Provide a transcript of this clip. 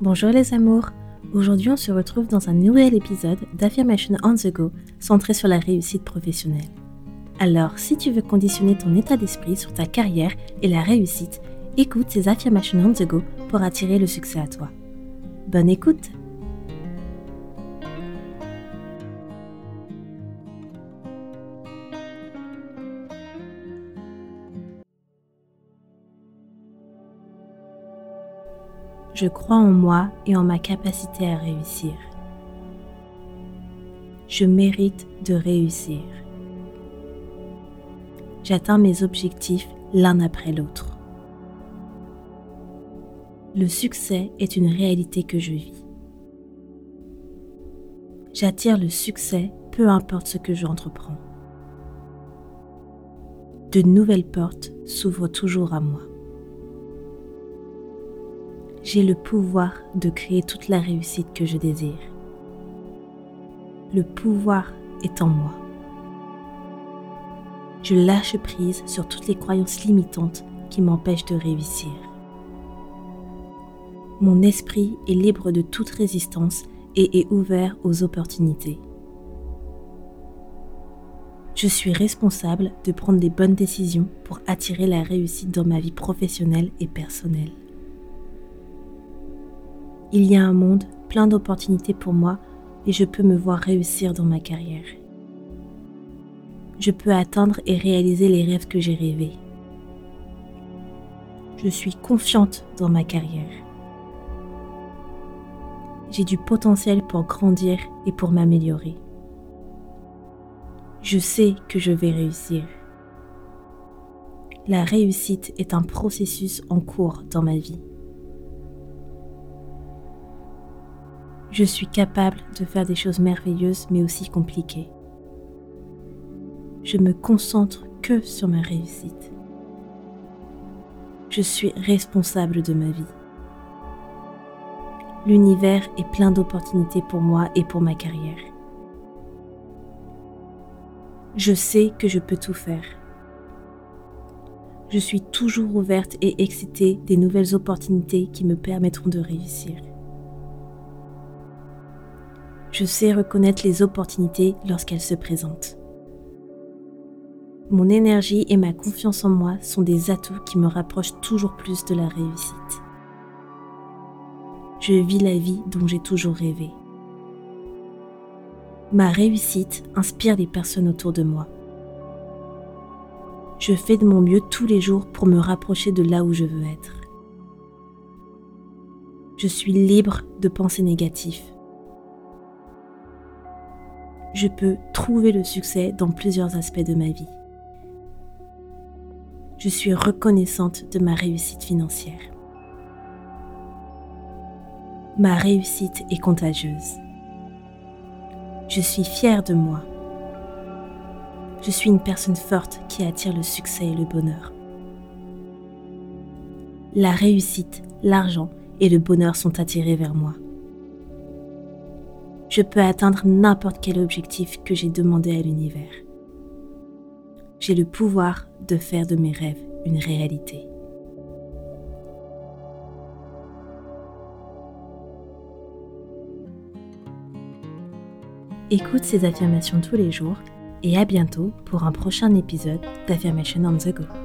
Bonjour les amours Aujourd'hui on se retrouve dans un nouvel épisode d'Affirmation on the Go centré sur la réussite professionnelle. Alors si tu veux conditionner ton état d'esprit sur ta carrière et la réussite, écoute ces Affirmation on the Go pour attirer le succès à toi. Bonne écoute Je crois en moi et en ma capacité à réussir. Je mérite de réussir. J'atteins mes objectifs l'un après l'autre. Le succès est une réalité que je vis. J'attire le succès peu importe ce que j'entreprends. De nouvelles portes s'ouvrent toujours à moi j'ai le pouvoir de créer toute la réussite que je désire. Le pouvoir est en moi. Je lâche prise sur toutes les croyances limitantes qui m'empêchent de réussir. Mon esprit est libre de toute résistance et est ouvert aux opportunités. Je suis responsable de prendre les bonnes décisions pour attirer la réussite dans ma vie professionnelle et personnelle. Il y a un monde plein d'opportunités pour moi et je peux me voir réussir dans ma carrière. Je peux atteindre et réaliser les rêves que j'ai rêvés. Je suis confiante dans ma carrière. J'ai du potentiel pour grandir et pour m'améliorer. Je sais que je vais réussir. La réussite est un processus en cours dans ma vie. Je suis capable de faire des choses merveilleuses mais aussi compliquées. Je me concentre que sur ma réussite. Je suis responsable de ma vie. L'univers est plein d'opportunités pour moi et pour ma carrière. Je sais que je peux tout faire. Je suis toujours ouverte et excitée des nouvelles opportunités qui me permettront de réussir. Je sais reconnaître les opportunités lorsqu'elles se présentent. Mon énergie et ma confiance en moi sont des atouts qui me rapprochent toujours plus de la réussite. Je vis la vie dont j'ai toujours rêvé. Ma réussite inspire les personnes autour de moi. Je fais de mon mieux tous les jours pour me rapprocher de là où je veux être. Je suis libre de pensées négatives je peux trouver le succès dans plusieurs aspects de ma vie. Je suis reconnaissante de ma réussite financière. Ma réussite est contagieuse. Je suis fière de moi. Je suis une personne forte qui attire le succès et le bonheur. La réussite, l'argent et le bonheur sont attirés vers moi je peux atteindre n'importe quel objectif que j'ai demandé à l'univers. J'ai le pouvoir de faire de mes rêves une réalité. Écoute ces affirmations tous les jours et à bientôt pour un prochain épisode d'Affirmation on the Go.